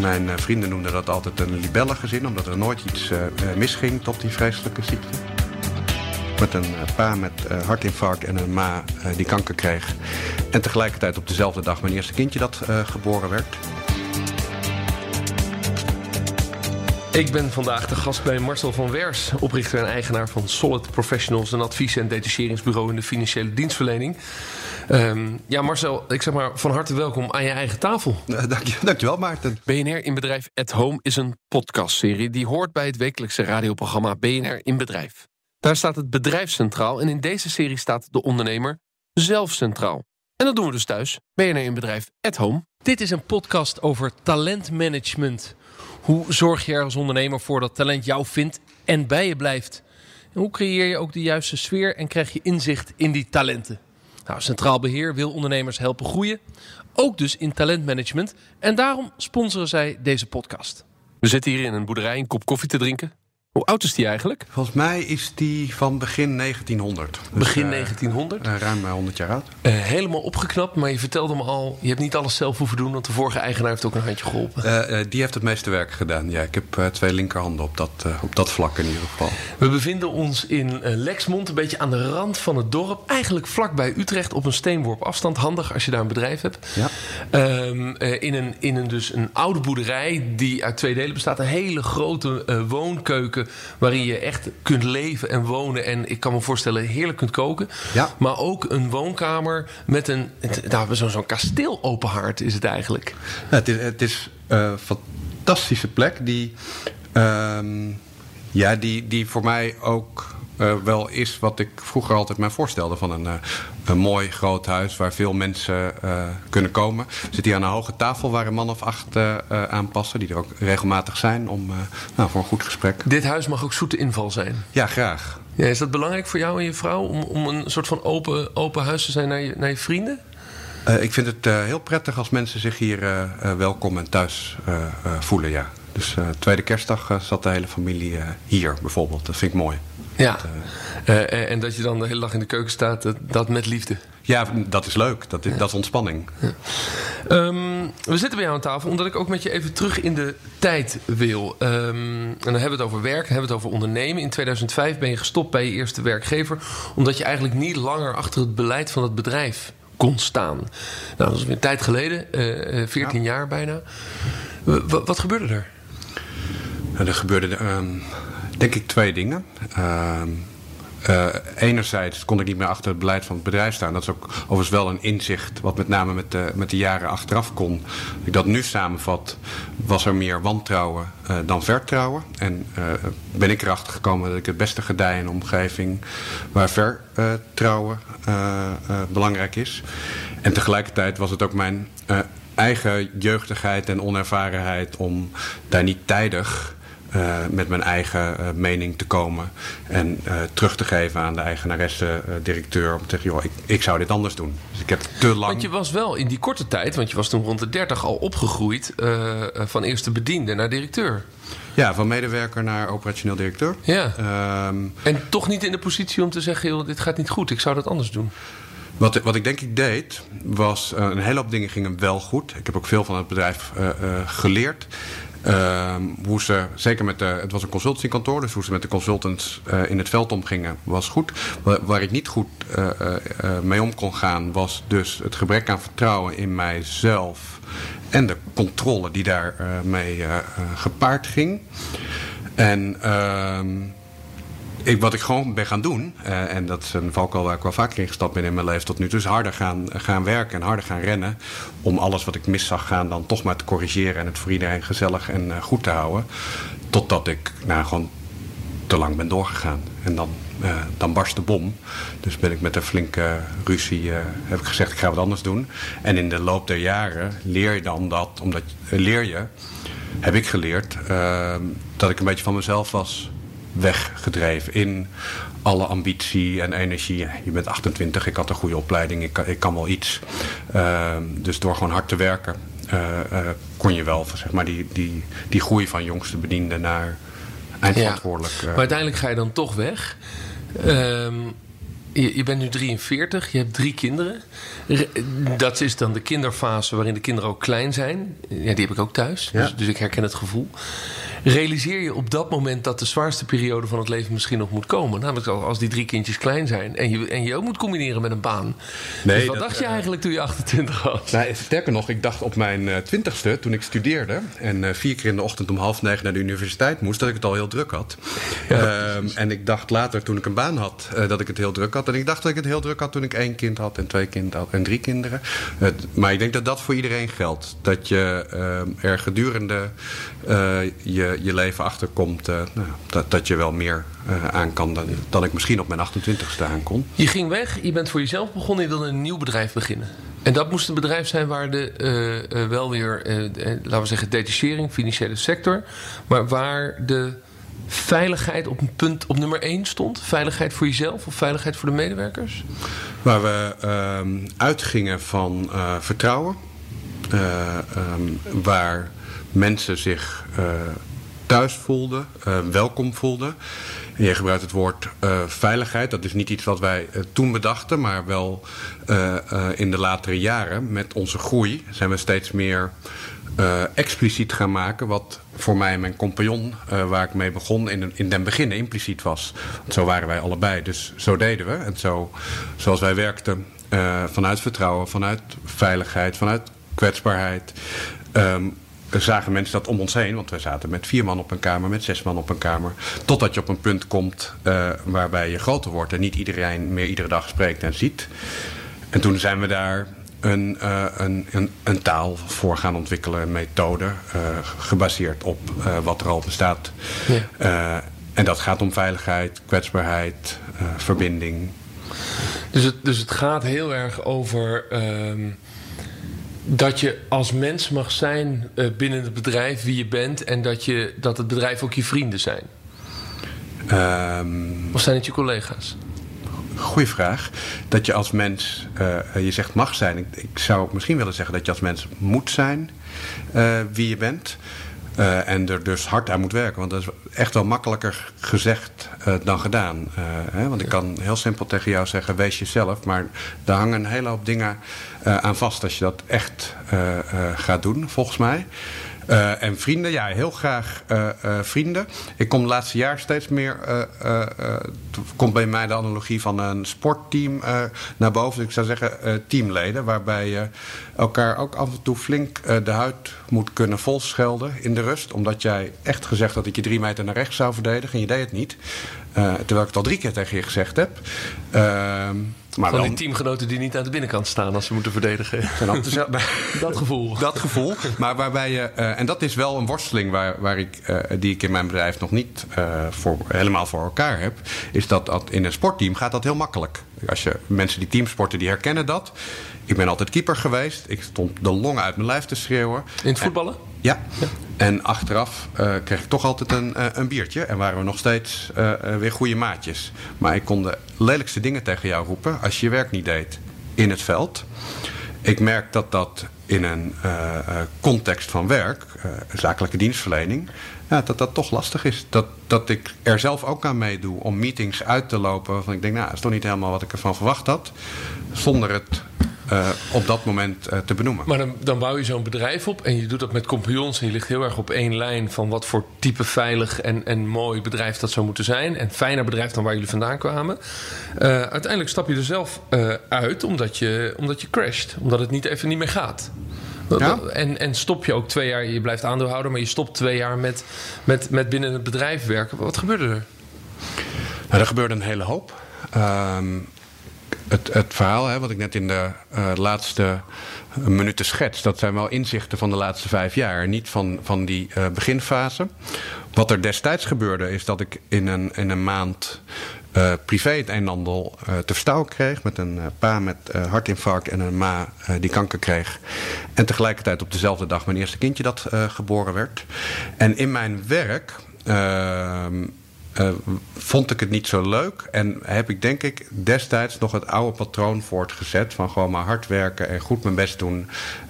Mijn vrienden noemden dat altijd een libellengezin... omdat er nooit iets misging tot die vreselijke ziekte. Met een pa met hartinfarct en een ma die kanker kreeg. En tegelijkertijd op dezelfde dag mijn eerste kindje dat geboren werd. Ik ben vandaag de gast bij Marcel van Wers, oprichter en eigenaar van Solid Professionals, een advies- en detacheringsbureau in de financiële dienstverlening. Um, ja, Marcel, ik zeg maar van harte welkom aan je eigen tafel. dank je, dankjewel, Maarten. BNR in Bedrijf at Home is een podcastserie die hoort bij het wekelijkse radioprogramma BNR in Bedrijf. Daar staat het bedrijf centraal en in deze serie staat de ondernemer zelf centraal. En dat doen we dus thuis, BNR in Bedrijf at Home. Dit is een podcast over talentmanagement. Hoe zorg je er als ondernemer voor dat talent jou vindt en bij je blijft? En hoe creëer je ook de juiste sfeer en krijg je inzicht in die talenten? Nou, Centraal Beheer wil ondernemers helpen groeien, ook dus in talentmanagement. En daarom sponsoren zij deze podcast. We zitten hier in een boerderij een kop koffie te drinken. Hoe oud is die eigenlijk? Volgens mij is die van begin 1900. Dus, begin 1900? Uh, uh, ruim 100 jaar oud. Uh, helemaal opgeknapt, maar je vertelde me al... je hebt niet alles zelf hoeven doen... want de vorige eigenaar heeft ook een handje geholpen. Die heeft het meeste werk gedaan. Ja, ik heb twee linkerhanden op dat, op dat vlak in ieder geval. We bevinden ons in Lexmond, een beetje aan de rand van het dorp. Eigenlijk vlakbij Utrecht, op een steenworp afstand. Handig als je daar een bedrijf hebt. Ja. Ehm, in een, in een, dus een oude boerderij die uit twee delen bestaat. Een hele grote woonkeuken waarin je echt kunt leven en wonen. En ik kan me voorstellen, heerlijk kunt koken. Ja. Maar ook een woonkamer met een. Nou, zo'n zo kasteel open haard is het eigenlijk. Ja, het is, het is een fantastische plek die. Uh, ja, die, die voor mij ook uh, wel is wat ik vroeger altijd mij voorstelde. Van een, uh, een mooi groot huis waar veel mensen uh, kunnen komen. Zitten hier aan een hoge tafel waar een man of acht aanpassen. Die er ook regelmatig zijn om, nou, voor een goed gesprek. Dit huis mag ook zoete inval zijn? Ja, graag. Ja, is dat belangrijk voor jou en je vrouw? Om, om een soort van open, open huis te zijn naar je, naar je vrienden? ik vind het heel prettig als mensen zich hier welkom en thuis voelen, ja. Dus tweede kerstdag zat de hele familie hier bijvoorbeeld. Dat vind ik mooi. Ja, uh, en dat je dan de hele dag in de keuken staat, dat, dat met liefde. Ja, dat is leuk. Dat is, ja. dat is ontspanning. Ja. Um, we zitten bij jou aan tafel omdat ik ook met je even terug in de tijd wil. Um, en dan hebben we het over werk, hebben we het over ondernemen. In 2005 ben je gestopt bij je eerste werkgever, omdat je eigenlijk niet langer achter het beleid van het bedrijf kon staan. Nou, dat is een tijd geleden, uh, 14 ja. jaar bijna. W wat gebeurde er? er gebeurde. Um, denk ik twee dingen. Uh, enerzijds kon ik niet meer achter het beleid van het bedrijf staan. Dat is ook overigens wel een inzicht wat met name met de, met de jaren achteraf kon. Ik dat nu samenvat, was er meer wantrouwen uh, dan vertrouwen. En uh, ben ik erachter gekomen dat ik het beste gedij in een omgeving waar vertrouwen belangrijk is. En tegelijkertijd was het ook mijn eigen jeugdigheid en onervarenheid om daar niet tijdig met mijn eigen uh, mening te komen. En uh, terug te geven aan de eigenaresse, directeur. Om te zeggen, joh, ik, ik zou dit anders doen. Dus ik heb te lang... Want je was wel in die korte tijd, want je was toen rond de 30 al opgegroeid... van eerste bediende naar directeur. Ja, van medewerker naar operationeel directeur. Ja. Um, en toch niet in de positie om te zeggen, joh, dit gaat niet goed. Ik zou dat anders doen. Wat, wat ik denk ik deed, was uh, een hele hoop dingen gingen wel goed. Ik heb ook veel van het bedrijf uh, uh, geleerd. Uh, hoe ze, zeker met de, het was een consultancykantoor, dus hoe ze met de consultants uh, in het veld omgingen was goed. Waar, waar ik niet goed uh, mee om kon gaan, was dus het gebrek aan vertrouwen in mijzelf en de controle die daarmee gepaard ging. En ehm, ik, wat ik gewoon ben gaan doen, uh, en dat is een valkuil waar ik wel vaker in gestapt ben in mijn leven tot nu toe, is harder gaan, gaan werken en harder gaan rennen. Om alles wat ik mis zag gaan dan toch maar te corrigeren en het voor iedereen gezellig en uh, goed te houden. Totdat ik nou, gewoon te lang ben doorgegaan. En dan, dan barst de bom. Dus ben ik met een flinke ruzie, heb ik gezegd ik ga wat anders doen. En in de loop der jaren leer je dan dat, omdat leer je, heb ik geleerd, dat ik een beetje van mezelf was weggedreven in alle ambitie en energie. Je bent 28, ik had een goede opleiding, ik, ik kan wel iets. Uh, dus door gewoon hard te werken uh, uh, kon je wel zeg maar, die, die, die groei van jongste bediende naar eindverantwoordelijk. Ja, maar uiteindelijk ga je dan toch weg. Um, je, je, bent nu 43, je hebt drie kinderen. Dat is dan de kinderfase waarin de kinderen ook klein zijn. Ja, die heb ik ook thuis, dus, dus ik herken het gevoel realiseer je op dat moment dat de zwaarste periode van het leven misschien nog moet komen. Namelijk als die drie kindjes klein zijn en je, en je ook moet combineren met een baan. Nee, dus wat dacht je eh, eigenlijk toen je 28 was? Nou, sterker nog, ik dacht op mijn eh, twintigste, toen ik studeerde en uh, vier keer in de ochtend om half negen naar de universiteit moest, dat ik het al heel druk had. Ehm, en ik dacht later, toen ik een baan had, dat ik het heel druk had. En ik dacht dat ik het heel druk had toen ik één kind had en twee kinderen had en drie kinderen. maar ik denk dat dat voor iedereen geldt. Dat je ehm, er gedurende je je, leven achterkomt uh, nou, dat, dat je wel meer uh, aan kan dan, dan ik misschien op mijn 28ste aan kon. Je ging weg, je bent voor jezelf begonnen, je wilde een nieuw bedrijf beginnen. En dat moest een bedrijf zijn waar de, uh, wel weer, laten we zeggen, detachering, financiële sector, maar waar de veiligheid op een punt op nummer 1 stond? Veiligheid voor jezelf of veiligheid voor de medewerkers? Waar we ehm, uitgingen van vertrouwen. Um, waar mensen zich thuis voelde, uh, welkom voelde. Je gebruikt het woord uh, veiligheid. Dat is niet iets wat wij uh, toen bedachten, maar wel in de latere jaren met onze groei zijn we steeds meer expliciet gaan maken. Wat voor mij en mijn compagnon, waar ik mee begon, in, in den beginnen impliciet was. Want zo waren wij allebei, dus zo deden we. En zo, zoals wij werkten vanuit vertrouwen, vanuit veiligheid, vanuit kwetsbaarheid. Um, zagen mensen dat om ons heen. Want wij zaten met vier man op een kamer, met zes man op een kamer. Totdat je op een punt komt uh, waarbij je groter wordt en niet iedereen meer iedere dag spreekt en ziet. En toen zijn we daar een, uh, een, een, een, taal voor gaan ontwikkelen, een methode uh, gebaseerd op wat er al bestaat. Ja. en dat gaat om veiligheid, kwetsbaarheid, verbinding. Dus het, dus het gaat heel erg over. Ehm, dat je als mens mag zijn uh, binnen het bedrijf wie je bent en dat, je, dat het bedrijf ook je vrienden zijn? Um, of zijn het je collega's? Goeie vraag. Dat je als mens, uh, je zegt mag zijn. Ik, ik, zou misschien willen zeggen dat je als mens moet zijn uh, wie je bent. Uh, en er dus hard aan moet werken. Want dat is echt wel makkelijker gezegd uh, dan gedaan. Uh, hè? Want ik kan heel simpel tegen jou zeggen: wees jezelf. Maar daar hangen een hele hoop dingen aan vast als je dat echt gaat doen, volgens mij. Uh, en vrienden, ja, heel graag uh, uh, vrienden. Ik kom het laatste jaar steeds meer. komt bij mij de analogie van een sportteam naar boven. Dus ik zou zeggen teamleden, waarbij je elkaar ook af en toe flink de huid moet kunnen volschelden in de rust. Omdat jij echt gezegd had dat ik je drie meter naar rechts zou verdedigen en je deed het niet. Terwijl ik het al drie keer tegen je gezegd heb. Ehm, maar Van die teamgenoten die niet aan de binnenkant staan als ze moeten verdedigen. dat gevoel. Dat gevoel. Maar waarbij je, uh, en dat is wel een worsteling waar, waar ik, uh, die ik in mijn bedrijf nog niet uh, voor, helemaal voor elkaar heb. Is dat, dat in een sportteam gaat dat heel makkelijk. Als je, mensen die teamsporten, die herkennen dat. Ik ben altijd keeper geweest. Ik stond de longen uit mijn lijf te schreeuwen. In het voetballen? Ja. En achteraf uh, kreeg ik toch altijd een, uh, een biertje. En waren we nog steeds uh, weer goede maatjes. Maar ik kon de lelijkste dingen tegen jou roepen als je je werk niet deed in het veld. Ik merk dat dat in een context van werk, zakelijke dienstverlening, ja, dat dat toch lastig is. Dat, dat ik er zelf ook aan meedoe om meetings uit te lopen waarvan ik denk, nou, dat is toch niet helemaal wat ik ervan verwacht had. Zonder het uh, op dat moment uh, te benoemen. Maar dan, dan bouw je zo'n bedrijf op en je doet dat met compagnons en je ligt heel erg op één lijn van wat voor type veilig en, en mooi bedrijf dat zou moeten zijn. En fijner bedrijf dan waar jullie vandaan kwamen. Uh, uiteindelijk stap je er zelf uit omdat je, omdat je crasht. Omdat het niet even niet meer gaat. Ja? En, en stop je ook twee jaar, je blijft aandeelhouder, maar je stopt twee jaar met, met, met binnen het bedrijf werken. Wat gebeurde er? Nou, er gebeurde een hele hoop. Um, het, het verhaal hè, wat ik net in de uh, laatste minuten schets, dat zijn wel inzichten van de laatste vijf jaar, niet van, van die uh, beginfase. Wat er destijds gebeurde, is dat ik in een, in een maand uh, privé het een en ander te verstaan kreeg. Met een pa met hartinfarct en een ma die kanker kreeg. En tegelijkertijd op dezelfde dag mijn eerste kindje dat geboren werd. En in mijn werk ehm, eh, vond ik het niet zo leuk. En heb ik denk ik destijds nog het oude patroon voortgezet. Van gewoon maar hard werken en goed mijn best doen.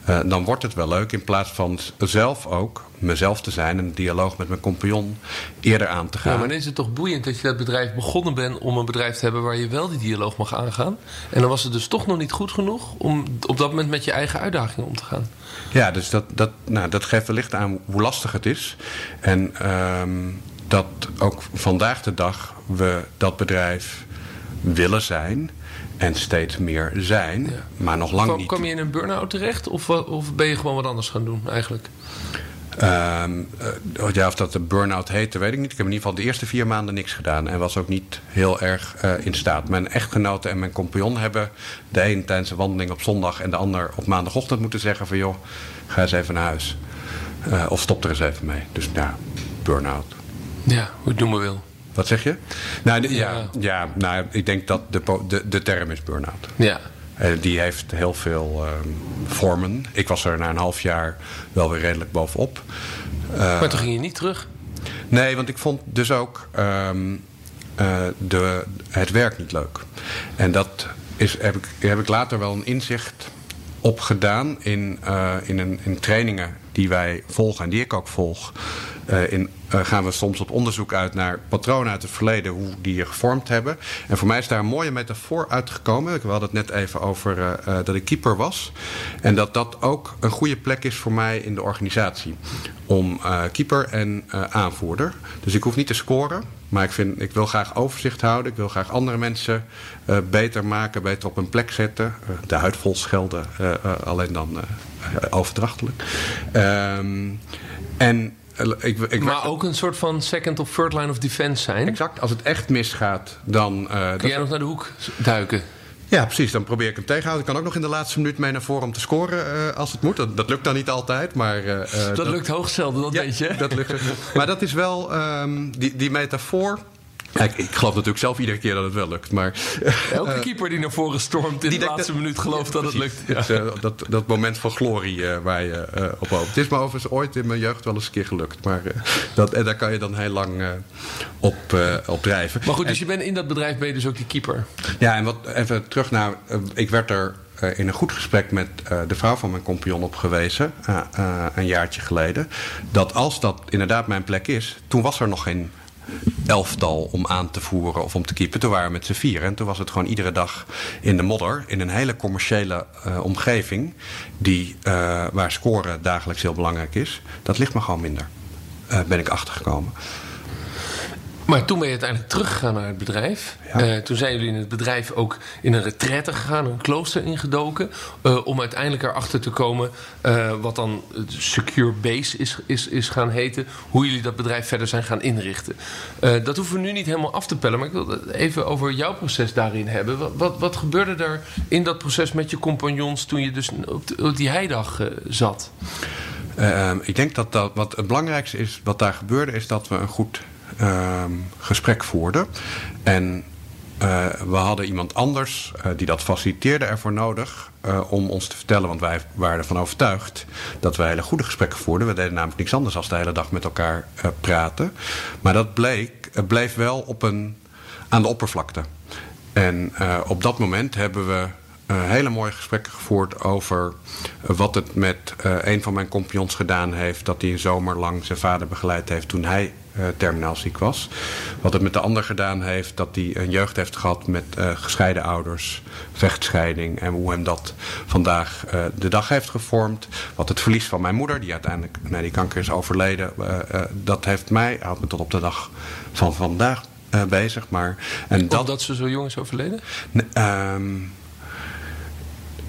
Uh, dan wordt het wel leuk. In plaats van zelf ook mezelf te zijn. En een dialoog met mijn compagnon eerder aan te gaan. Ja, maar dan is het toch boeiend dat je dat bedrijf begonnen bent om een bedrijf te hebben waar je wel die dialoog mag aangaan. En dan was het dus toch nog niet goed genoeg om op dat moment met je eigen uitdagingen om te gaan. Ja, dus dat, dat, nou, dat geeft wellicht aan hoe lastig het is. En uh, dat ook vandaag de dag we dat bedrijf willen zijn en steeds meer zijn, maar nog lang niet. Kom je in een burn-out terecht of, of ben je gewoon wat anders gaan doen eigenlijk? Um, ja, of dat de burn-out heette, weet ik niet. Ik heb in ieder geval de eerste vier maanden niks gedaan. En was ook niet heel erg uh, in staat. Mijn echtgenote en mijn compagnon hebben de een tijdens een wandeling op zondag... en de ander op maandagochtend moeten zeggen van... joh, ga eens even naar huis. Uh, of stop er eens even mee. Dus ja, burn-out. Ja, hoe het noemen wil. Wat zeg je? Nou, ja. ja, nou, ik denk dat de, de, de term is burn-out. Ja. Uh, die heeft heel veel uh, vormen. Ik was er na een half jaar wel weer redelijk bovenop. Uh, maar toen ging je niet terug? Nee, want ik vond dus ook um, de, het werk niet leuk. En dat is, heb, ik, heb ik later wel een inzicht op gedaan in, in, een, in trainingen die wij volgen en die ik ook volg. Uh, in, uh, gaan we soms op onderzoek uit naar patronen uit het verleden, hoe die je gevormd hebben. En voor mij is daar een mooie metafoor uitgekomen. We hadden het net even over uh, dat ik keeper was. En dat dat ook een goede plek is voor mij in de organisatie. Om keeper en aanvoerder. Dus ik hoef niet te scoren. Maar ik, vind, ik wil graag overzicht houden. Ik wil graag andere mensen beter maken, beter op een plek zetten. de huid vol schelden, alleen dan overdrachtelijk. Um, en ik, ik maar ook een soort van second of third line of defense zijn. Exact. Als het echt misgaat, dan... Uh, Kun jij nog naar de hoek duiken? Ja, precies. Dan probeer ik hem tegenhouden. Ik kan ook nog in de laatste minuut mee naar voren om te scoren uh, als het moet. Dat, dat, lukt dan niet altijd, maar... Uh, dat, dat, lukt hoogst zelden, dat ja, weet je. Dat lukt. maar dat is wel... Um, die, die metafoor ik, ik, geloof natuurlijk zelf iedere keer dat het wel lukt. Maar, Elke uh, keeper die naar voren stormt in de laatste minuut gelooft dat het lukt. Ja. Dus, uh, dat, dat moment van glorie uh, waar je op hoopt. Het is me overigens ooit in mijn jeugd wel eens een keer gelukt. Maar dat, en daar kan je dan heel lang op, op drijven. Maar goed, dus je bent in dat bedrijf ben je dus ook die keeper. Ja, en wat, even terug naar... ik werd er in een goed gesprek met de vrouw van mijn compagnon op gewezen. een jaartje geleden. Dat als dat inderdaad mijn plek is... Toen was er nog geen elftal om aan te voeren of om te keepen. Toen waren we met z'n vier. En toen was het gewoon iedere dag in de modder. In een hele commerciële uh, omgeving. Die, uh, waar scoren dagelijks heel belangrijk is. Dat ligt me gewoon minder. Uh, ben ik achtergekomen. Maar toen ben je uiteindelijk teruggegaan naar het bedrijf. Ja. Uh, toen zijn jullie in het bedrijf ook in een retraite gegaan, een klooster ingedoken. Uh, om uiteindelijk erachter te komen uh, wat dan Secure Base is, is, is gaan heten. Hoe jullie dat bedrijf verder zijn gaan inrichten. dat hoeven we nu niet helemaal af te pellen. Maar ik wil het even over jouw proces daarin hebben. Wat, wat, wat gebeurde er in dat proces met je compagnons toen je dus op die heidag zat? Ehm, ik denk dat, dat wat het belangrijkste is wat daar gebeurde, is dat we een goed uh, gesprek voerden. En uh, we hadden iemand anders uh, die dat faciliteerde ervoor nodig uh, om ons te vertellen, want wij waren ervan overtuigd dat we hele goede gesprekken voerden. We deden namelijk niks anders dan de hele dag met elkaar praten. Maar dat bleek, bleef wel op een, aan de oppervlakte. En op dat moment hebben we hele mooie gesprekken gevoerd over uh, wat het met uh, een van mijn compagnons gedaan heeft. Dat hij een zomer lang zijn vader begeleid heeft toen hij terminaal ziek was. Wat het met de ander gedaan heeft, dat hij een jeugd heeft gehad met gescheiden ouders, vechtscheiding. En hoe hem dat vandaag de dag heeft gevormd. Wat het verlies van mijn moeder, die uiteindelijk naar die kanker is overleden. dat heeft mij, houdt me tot op de dag van vandaag bezig. Maar, en dat, Omdat ze zo jong is overleden?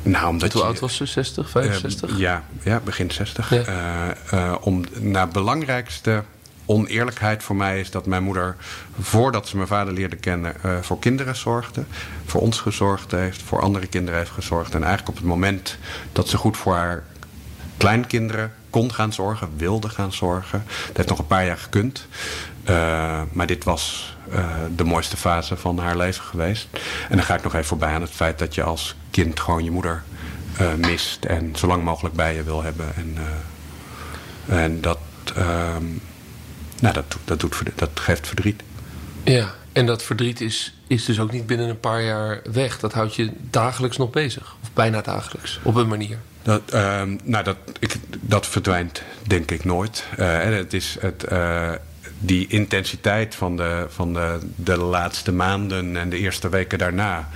Nou, omdat Hoe oud was ze? 60, 65? Uh, ja, ja, begin 60. Ja. Uh, uh, om, naar belangrijkste oneerlijkheid voor mij is dat mijn moeder, voordat ze mijn vader leerde kennen, uh, voor kinderen zorgde. Voor ons gezorgd heeft, voor andere kinderen heeft gezorgd. En eigenlijk op het moment dat ze goed voor haar kleinkinderen kon gaan zorgen, wilde gaan zorgen. Dat heeft nog een paar jaar gekund. Uh, maar dit was uh, de mooiste fase van haar leven geweest. En dan ga ik nog even voorbij aan het feit dat je als kind gewoon je moeder uh, mist en zo lang mogelijk bij je wil hebben. En, en dat, nou, dat, dat, doet, dat geeft verdriet. Ja, en dat verdriet is, is dus ook niet binnen een paar jaar weg. Dat houdt je dagelijks nog bezig. Of bijna dagelijks, op een manier. Dat, ehm, nou, dat, ik, dat verdwijnt denk ik nooit. Uh, het is het, uh, die intensiteit van, de, van de, de laatste maanden en de eerste weken daarna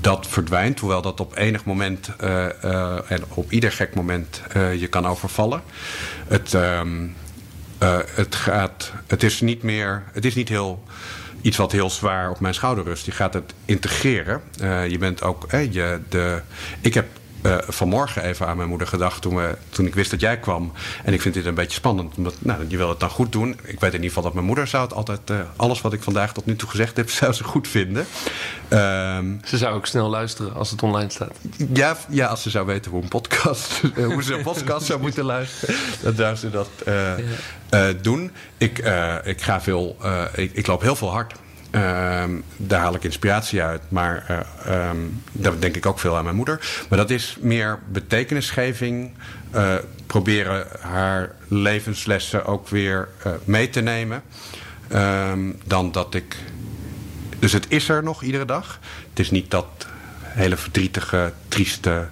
dat verdwijnt. Hoewel dat op enig moment uh, en op ieder gek moment je kan overvallen. Het, het, gaat, het is niet meer. Het is niet heel. Iets wat heel zwaar op mijn schouder rust. Je gaat het integreren. je bent ook. je, de, ik heb uh, vanmorgen even aan mijn moeder gedacht toen, we, toen ik wist dat jij kwam. En ik vind dit een beetje spannend. Omdat, nou, je wil het dan goed doen. Ik weet in ieder geval dat mijn moeder zou het altijd... Uh, alles wat ik vandaag tot nu toe gezegd heb, zou ze goed vinden. Um, ze zou ook snel luisteren als het online staat. Ja, ja als ze zou weten hoe, een podcast, hoe ze een podcast zou moeten luisteren. Dan zou ze dat uh, ja. doen. Ik, ik, ga veel, ik, ik loop heel veel hard. Uh, daar haal ik inspiratie uit. Maar uh, um, daar denk ik ook veel aan mijn moeder. Maar dat is meer betekenisgeving. Uh, proberen haar levenslessen ook weer mee te nemen. Um, dan dat ik. Dus het is er nog iedere dag. Het is niet dat hele verdrietige, trieste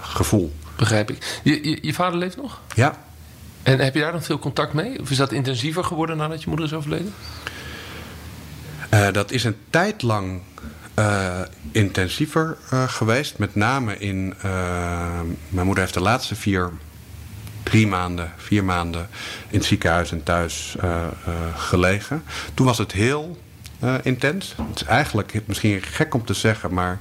gevoel. Begrijp ik. Je, je, je vader leeft nog? Ja. En heb je daar nog veel contact mee? Of is dat intensiever geworden nadat je moeder is overleden? Uh, dat is een tijd lang uh, intensiever uh, geweest. Met name in. mijn moeder heeft de laatste vier, drie maanden, vier maanden in het ziekenhuis en thuis gelegen. Toen was het heel intens. Het is eigenlijk misschien gek om te zeggen, maar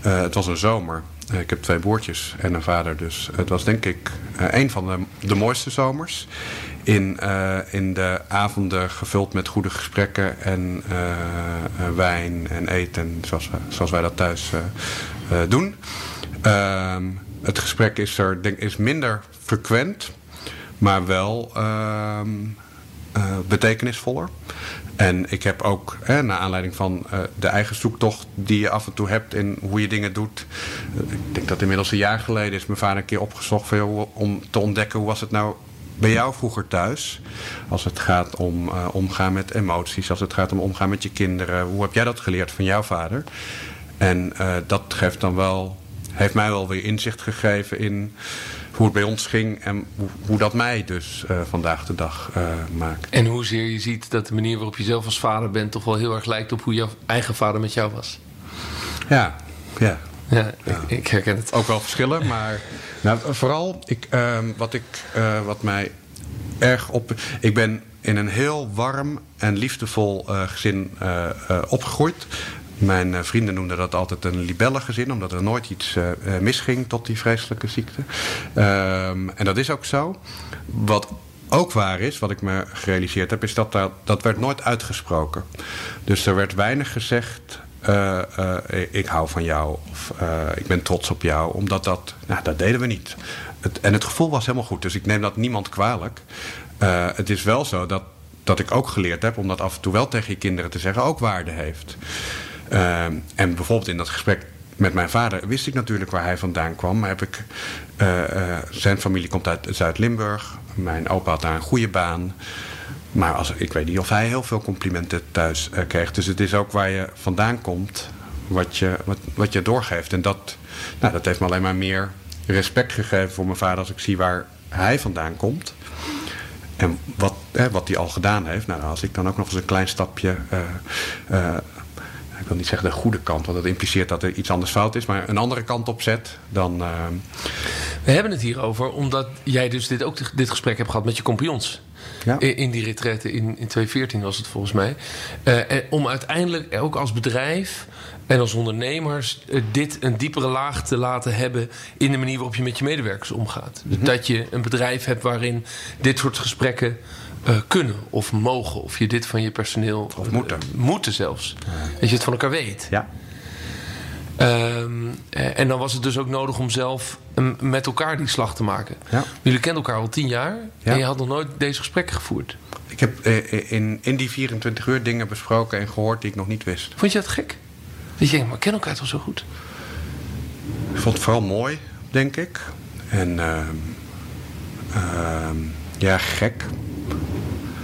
het was een zomer. Ik heb twee broertjes en een vader, dus het was denk ik een van de, de mooiste zomers in, uh, in de avonden gevuld met goede gesprekken en uh, wijn en eten, zoals, zoals wij dat thuis doen. Ehm, het gesprek is, er, denk, is minder frequent, maar wel ehm, betekenisvoller. En ik heb ook, hè, naar aanleiding van de eigen zoektocht die je af en toe hebt in hoe je dingen doet. ik denk dat inmiddels een jaar geleden is mijn vader een keer opgezocht om te ontdekken hoe was het nou bij jou vroeger thuis? Als het gaat om uh, omgaan met emoties, als het gaat om omgaan met je kinderen. Hoe heb jij dat geleerd van jouw vader? En uh, dat geeft dan wel, heeft mij wel weer inzicht gegeven in hoe het bij ons ging en hoe, hoe dat mij dus uh, vandaag de dag maakt. En hoezeer je ziet dat de manier waarop je zelf als vader bent toch wel heel erg lijkt op hoe jouw eigen vader met jou was. Ja, ja. Ja, ja. Ik, ik, herken het. Ook wel verschillen, maar nou, vooral ik, uh, wat, ik, uh, wat mij erg op. Ik ben in een heel warm en liefdevol uh, gezin uh, opgegroeid. Mijn vrienden noemden dat altijd een libellengezin, omdat er nooit iets misging tot die vreselijke ziekte. Ehm, en dat is ook zo. Wat ook waar is, wat ik me gerealiseerd heb, is dat dat, werd nooit uitgesproken. Dus er werd weinig gezegd ik hou van jou of ik ben trots op jou. Omdat dat, nou, dat deden we niet. En het gevoel was helemaal goed, dus ik neem dat niemand kwalijk. het is wel zo dat, dat ik ook geleerd heb om dat af en toe wel tegen je kinderen te zeggen, ook waarde heeft. en bijvoorbeeld in dat gesprek met mijn vader wist ik natuurlijk waar hij vandaan kwam. Maar heb ik, zijn familie komt uit Zuid-Limburg. Mijn opa had daar een goede baan. Maar als, ik weet niet of hij heel veel complimenten thuis kreeg. Dus het is ook waar je vandaan komt, wat je, wat, wat je doorgeeft. En dat, nou, dat heeft me alleen maar meer respect gegeven voor mijn vader als ik zie waar hij vandaan komt. En wat, hè, wat hij al gedaan heeft. Nou, als ik dan ook nog eens een klein stapje. Uh, uh, ik wil niet zeggen de goede kant, want dat impliceert dat er iets anders fout is, maar een andere kant op zet, dan. Uh... We hebben het hier over omdat jij dus dit ook dit gesprek hebt gehad met je compagnons. Ja. In die retraite in, in 2014 was het volgens mij. Uh, om uiteindelijk ook als bedrijf en als ondernemers uh, dit een diepere laag te laten hebben in de manier waarop je met je medewerkers omgaat. -hmm. Dat je een bedrijf hebt waarin dit soort gesprekken uh, kunnen of mogen. Of je dit van je personeel. Of moeten. moeten zelfs. Ja. Dat je het van elkaar weet. Ja. Um, en dan was het dus ook nodig om zelf met elkaar die slag te maken. Ja. Jullie kennen elkaar al tien jaar ja. en je had nog nooit deze gesprekken gevoerd. Ik heb eh, in, in die 24 uur dingen besproken en gehoord die ik nog niet wist. Vond je dat gek? Dat je denkt, maar kennen elkaar toch zo goed? Ik vond het vooral mooi, denk ik. En uh, uh, ja, gek.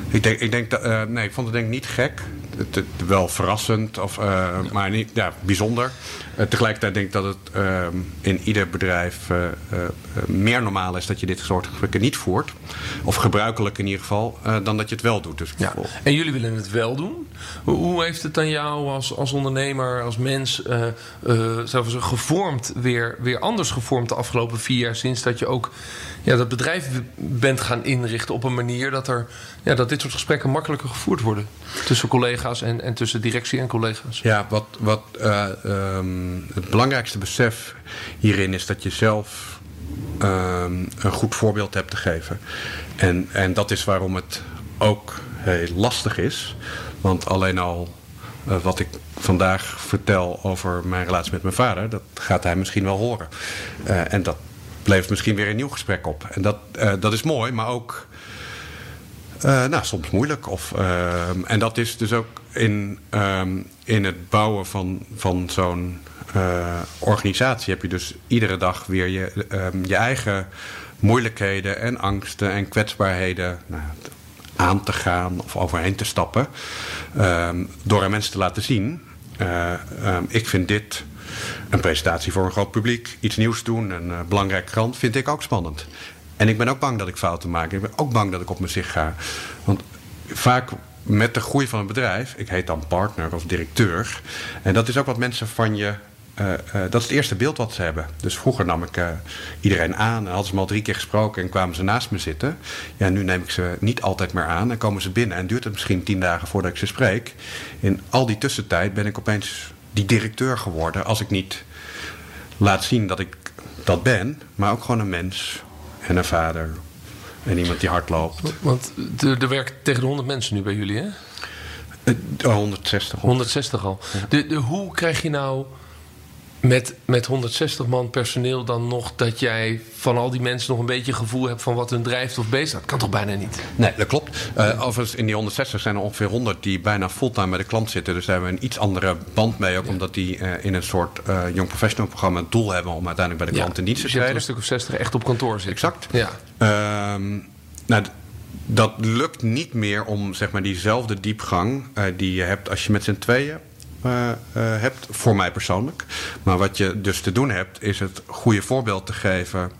Ik denk, ik denk dat, uh, nee, ik vond het denk ik niet gek. Het, het wel verrassend, of, uh, maar niet ja, bijzonder. Uh, tegelijkertijd denk ik dat het uh, in ieder bedrijf meer normaal is dat je dit soort gesprekken niet voert. Of gebruikelijk in ieder geval, dan dat je het wel doet. Dus ja. En jullie willen het wel doen. Hoe, hoe heeft het dan jou als, als ondernemer, als mens, zelfs gevormd, weer, weer anders gevormd de afgelopen vier jaar sinds dat je ook ja, dat bedrijf bent gaan inrichten op een manier dat, er, ja, dat dit soort gesprekken makkelijker gevoerd worden. Tussen collega's en, en tussen directie en collega's. Ja, wat, wat uh, um, het belangrijkste besef hierin is dat je zelf um, een goed voorbeeld hebt te geven. En, en dat is waarom het ook heel lastig is. Want alleen al uh, wat ik vandaag vertel over mijn relatie met mijn vader, dat gaat hij misschien wel horen. Uh, en dat levert misschien weer een nieuw gesprek op. En dat, dat is mooi, maar ook uh, nou, soms moeilijk. Of, uh, en dat is dus ook in, um, in het bouwen van, van zo'n organisatie... heb je dus iedere dag weer je, um, je eigen moeilijkheden en angsten en kwetsbaarheden... Nou, aan te gaan of overheen te stappen. Door aan mensen te laten zien... ik vind dit een presentatie voor een groot publiek, iets nieuws doen, een belangrijk krant, vind ik ook spannend. En ik ben ook bang dat ik fouten maak. Ik ben ook bang dat ik op mijn zicht ga. Want vaak met de groei van een bedrijf, ik heet dan partner of directeur. En dat is ook wat mensen van je. Uh, uh, dat is het eerste beeld wat ze hebben. Dus vroeger nam ik uh, iedereen aan en hadden ze me al drie keer gesproken en kwamen ze naast me zitten. Ja, nu neem ik ze niet altijd meer aan en komen ze binnen en duurt het misschien tien dagen voordat ik ze spreek. In al die tussentijd ben ik opeens die directeur geworden als ik niet laat zien dat ik dat ben, maar ook gewoon een mens en een vader en iemand die hard loopt. Want er werken tegen de 100 mensen nu bij jullie, hè? 160. 160 al. Ja. De, de, hoe krijg je nou met, met 160 man personeel dan nog dat jij van al die mensen nog een beetje gevoel hebt van wat hun drijft of bezig? Dat kan toch bijna niet? Nee, dat klopt. Uh, overigens, in die 160 zijn er ongeveer 100 die bijna fulltime bij de klant zitten. Dus daar hebben we een iets andere band mee. Ook ja. omdat die uh, in een soort uh, Young Professional programma het doel hebben om uiteindelijk bij de klant ja. in dienst te treden. een stuk of 60 echt op kantoor zitten. Exact. Ja. Um, nou, dat lukt niet meer om zeg maar, diezelfde diepgang die je hebt als je met z'n tweeën uh, hebt, voor mij persoonlijk. Maar wat je dus te doen hebt, is het goede voorbeeld te geven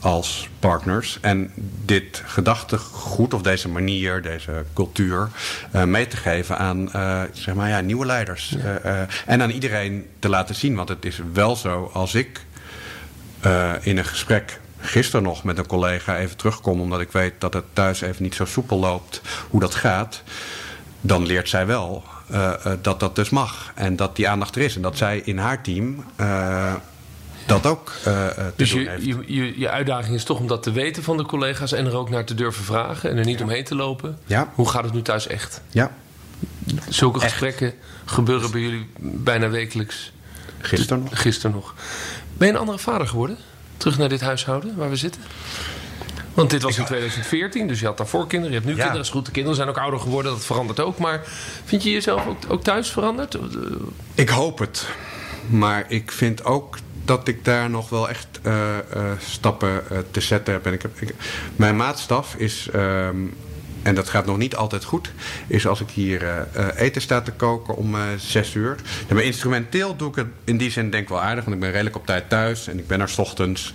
als partners. En dit gedachtegoed of deze manier, deze cultuur, uh, mee te geven aan zeg maar, ja, nieuwe leiders. Ja. en aan iedereen te laten zien. Want het is wel zo, als ik in een gesprek gisteren nog met een collega even terugkom, omdat ik weet dat het thuis even niet zo soepel loopt, hoe dat gaat, dan leert zij wel uh, uh, dat dat dus mag. En dat die aandacht er is. En dat zij in haar team uh, dat ook te dus doen je, heeft. Je, je, je, uitdaging is toch om dat te weten van de collega's... en er ook naar te durven vragen en er niet ja. omheen te lopen. Ja. Hoe gaat het nu thuis echt? Ja. Zulke echt. gesprekken gebeuren bij jullie bijna wekelijks. Gisteren nog. Gisteren nog. Ben je een andere vader geworden? Terug naar dit huishouden waar we zitten? Want dit was in 2014, dus je had daarvoor kinderen. Je hebt nu ja. kinderen, is goed. De kinderen zijn ook ouder geworden, dat verandert ook. Maar vind je jezelf ook, ook thuis veranderd? Ik hoop het. Maar ik vind ook dat ik daar nog wel echt uh, uh, stappen uh, te zetten heb. En ik heb ik, mijn maatstaf is, um, en dat gaat nog niet altijd goed, is als ik hier eten sta te koken om zes uur. En bij instrumenteel doe ik het in die zin denk ik wel aardig, want ik ben redelijk op tijd thuis en ik ben er s ochtends.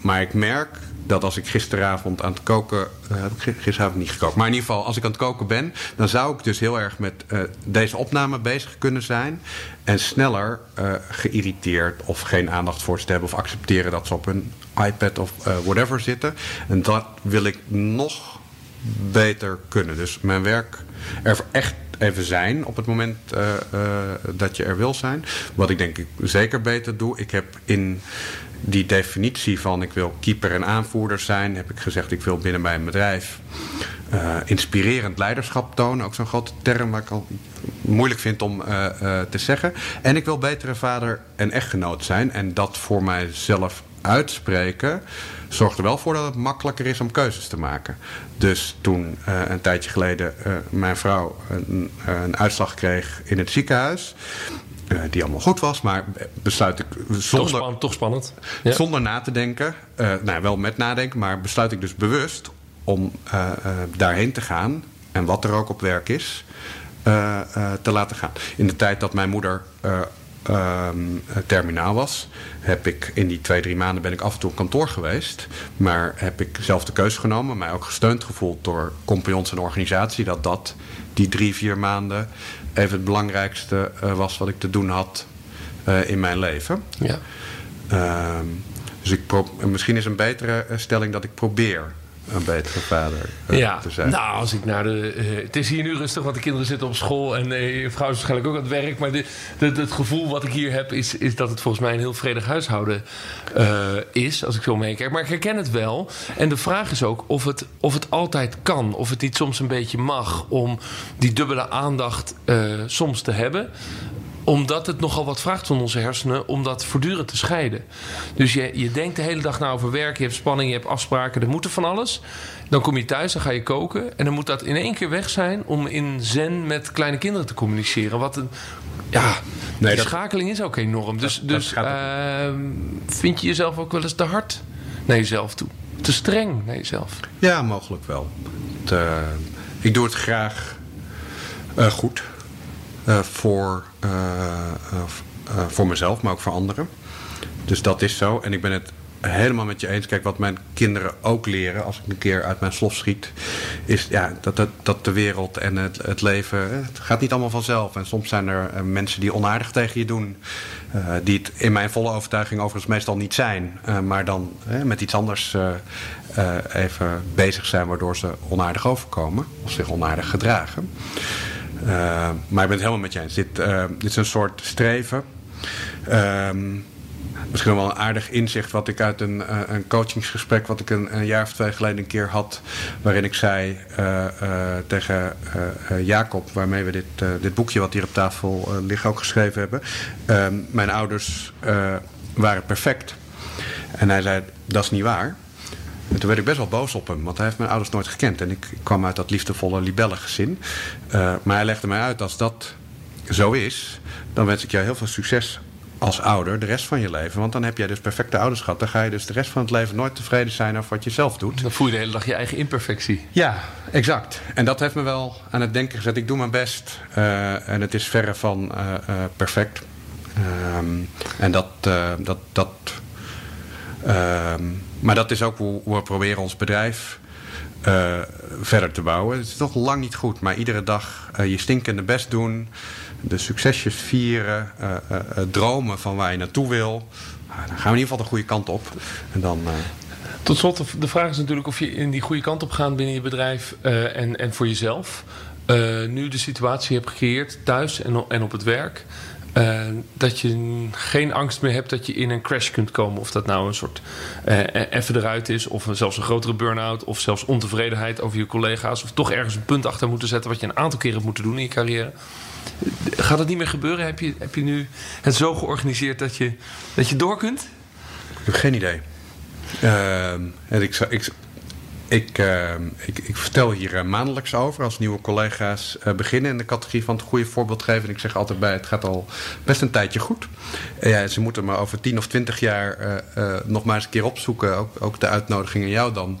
maar ik merk dat als ik gisteravond aan het koken... Heb ik gisteravond niet gekookt. Maar in ieder geval, als ik aan het koken ben... dan zou ik dus heel erg met uh, deze opname bezig kunnen zijn... en sneller uh, geïrriteerd of geen aandacht voor ze hebben... of accepteren dat ze op hun iPad of whatever zitten. En dat wil ik nog beter kunnen. Dus mijn werk er echt even zijn op het moment dat je er wil zijn. Wat ik denk ik zeker beter doe. Ik heb in die definitie van ik wil keeper en aanvoerder zijn, heb ik gezegd ik wil binnen mijn bedrijf uh, inspirerend leiderschap tonen. Ook zo'n grote term waar ik al moeilijk vind om uh, uh, te zeggen. En ik wil betere vader en echtgenoot zijn. En dat voor mijzelf uitspreken zorgt er wel voor dat het makkelijker is om keuzes te maken. Dus toen een tijdje geleden mijn vrouw een, een, uitslag kreeg in het ziekenhuis. Uh, die allemaal goed was, maar besluit ik zonder, toch, span toch spannend. Ja. zonder na te denken, nou wel met nadenken, maar besluit ik dus bewust om daarheen te gaan. En wat er ook op werk is, te laten gaan. In de tijd dat mijn moeder ehm, terminaal was, heb ik in die twee, drie maanden ben ik af en toe op kantoor geweest. Maar heb ik zelf de keuze genomen, mij ook gesteund gevoeld door compagnons en organisatie, dat dat die drie, vier maanden even het belangrijkste was wat ik te doen had in mijn leven. Ja. Ehm, dus ik misschien is een betere stelling dat ik probeer een betere vader uh, ja. te zijn. Nou, als ik naar de. Uh, het is hier nu rustig, want de kinderen zitten op school en uh, je vrouw is waarschijnlijk ook aan het werk. Maar de, de, het gevoel wat ik hier heb, is, is dat het volgens mij een heel vredig huishouden is. Als ik zo meekijk. Maar ik herken het wel. En de vraag is ook of het, of het altijd kan. Of het niet soms een beetje mag om die dubbele aandacht soms te hebben omdat het nogal wat vraagt van onze hersenen om dat voortdurend te scheiden. Dus je, je denkt de hele dag nou over werk, je hebt spanning, je hebt afspraken, er moet er van alles. Dan kom je thuis, dan ga je koken. En dan moet dat in één keer weg zijn om in zen met kleine kinderen te communiceren. Wat een. Ja, nee, die schakeling is ook enorm. Dus, dus uh, vind je jezelf ook wel eens te hard naar jezelf toe? Te streng naar jezelf? Ja, mogelijk wel. Te, ik doe het graag uh, goed. Uh, voor, uh, uh, voor mezelf, maar ook voor anderen. Dus dat is zo. En ik ben het helemaal met je eens. Kijk, wat mijn kinderen ook leren als ik een keer uit mijn slof schiet, is ja, dat, dat, dat de wereld en het, het leven, het gaat niet allemaal vanzelf. En soms zijn er mensen die onaardig tegen je doen, die het in mijn volle overtuiging overigens meestal niet zijn, maar dan met iets anders even bezig zijn, waardoor ze onaardig overkomen of zich onaardig gedragen. Uh, maar ik ben het helemaal met je eens. Dit, uh, dit is een soort streven. Ehm, misschien wel een aardig inzicht wat ik uit een, uh, een coachingsgesprek... wat ik een, een, jaar of twee geleden een keer had... waarin ik zei tegen Jacob... waarmee we dit, dit boekje wat hier op tafel ligt ook geschreven hebben... Ehm, mijn ouders waren perfect. En hij zei, dat is niet waar... En toen werd ik best wel boos op hem, want hij heeft mijn ouders nooit gekend. En ik, ik kwam uit dat liefdevolle libellengezin. Uh, maar hij legde mij uit, als dat zo is, dan wens ik jou heel veel succes als ouder de rest van je leven. Want dan heb jij dus perfecte ouders gehad. Dan ga je dus de rest van het leven nooit tevreden zijn over wat je zelf doet. Dan voel je de hele dag je eigen imperfectie. Ja, exact. En dat heeft me wel aan het denken gezet. Ik doe mijn best. Uh, en het is verre van uh, perfect. Um, en dat, dat, dat maar dat is ook hoe, we proberen ons bedrijf uh, verder te bouwen. Het is nog lang niet goed, maar iedere dag uh, je stinkende best doen. De succesjes vieren. Uh, dromen van waar je naartoe wil. Nou, dan gaan we in ieder geval de goede kant op. En dan... Tot slot, de vraag is natuurlijk of je in die goede kant op gaat binnen je bedrijf en, en voor jezelf. nu de situatie hebt gecreëerd thuis en, en op het werk. Uh, dat je geen angst meer hebt dat je in een crash kunt komen. Of dat nou een soort uh, even eruit is, of zelfs een grotere burn-out, of zelfs ontevredenheid over je collega's. Of toch ergens een punt achter moeten zetten wat je een aantal keren hebt moeten doen in je carrière. Gaat dat niet meer gebeuren? Heb je, heb je nu het zo georganiseerd dat je, dat je door kunt? Ik heb geen idee. Uh, en ik, ik, ik, uh, ik, ik, vertel hier uh, maandelijks over als nieuwe collega's uh, beginnen in de categorie van het goede voorbeeld geven. En ik zeg altijd bij, het gaat al best een tijdje goed. ja, ze moeten me over tien of twintig jaar nog maar eens een keer opzoeken. Ook, ook de uitnodiging aan jou dan.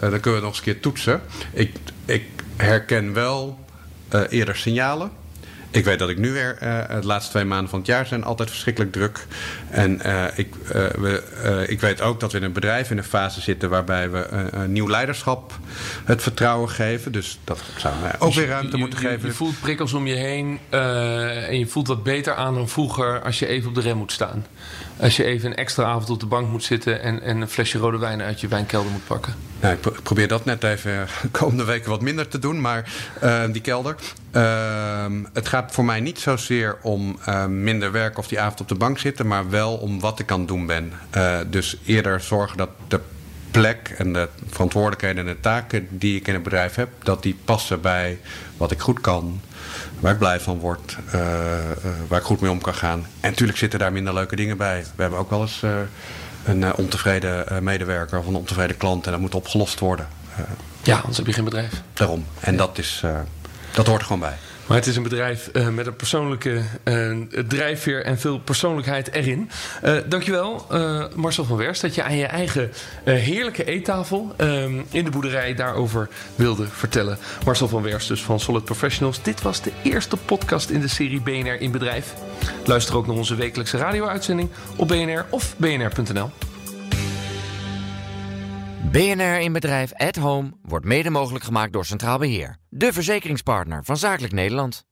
dan kunnen we nog eens een keer toetsen. Ik, ik herken wel eerder signalen. Ik weet dat ik nu weer, uh, de laatste twee maanden van het jaar zijn altijd verschrikkelijk druk. En uh, ik, uh, we, ik weet ook dat we in een bedrijf in een fase zitten waarbij we een nieuw leiderschap het vertrouwen geven. Dus dat zou mij ook dus weer ruimte je, moeten je, geven. Je voelt prikkels om je heen en je voelt wat beter aan dan vroeger als je even op de rem moet staan. Als je even een extra avond op de bank moet zitten en, en een flesje rode wijn uit je wijnkelder moet pakken. Nou, ik probeer dat net even de komende weken wat minder te doen, maar die kelder. Uh, het gaat voor mij niet zozeer om uh, minder werk of die avond op de bank zitten, maar wel om wat ik aan het doen ben. Dus eerder zorgen dat de plek en de verantwoordelijkheden en de taken die ik in het bedrijf heb, dat die passen bij wat ik goed kan, waar ik blij van word, waar ik goed mee om kan gaan. En natuurlijk zitten daar minder leuke dingen bij. We hebben ook wel eens een ontevreden medewerker of een ontevreden klant en dat moet opgelost worden. ja, anders heb je geen bedrijf. Daarom. En ja. dat is. Dat hoort er gewoon bij. Maar het is een bedrijf uh, met een persoonlijke uh, drijfveer en veel persoonlijkheid erin. Uh, dankjewel, Marcel van Werst, dat je aan je eigen heerlijke eettafel in de boerderij daarover wilde vertellen. Marcel van Werst dus van Solid Professionals. Dit was de eerste podcast in de serie BNR in Bedrijf. Luister ook naar onze wekelijkse radio-uitzending op BNR of bnr.nl. BNR in Bedrijf at Home wordt mede mogelijk gemaakt door Centraal Beheer. De verzekeringspartner van Zakelijk Nederland.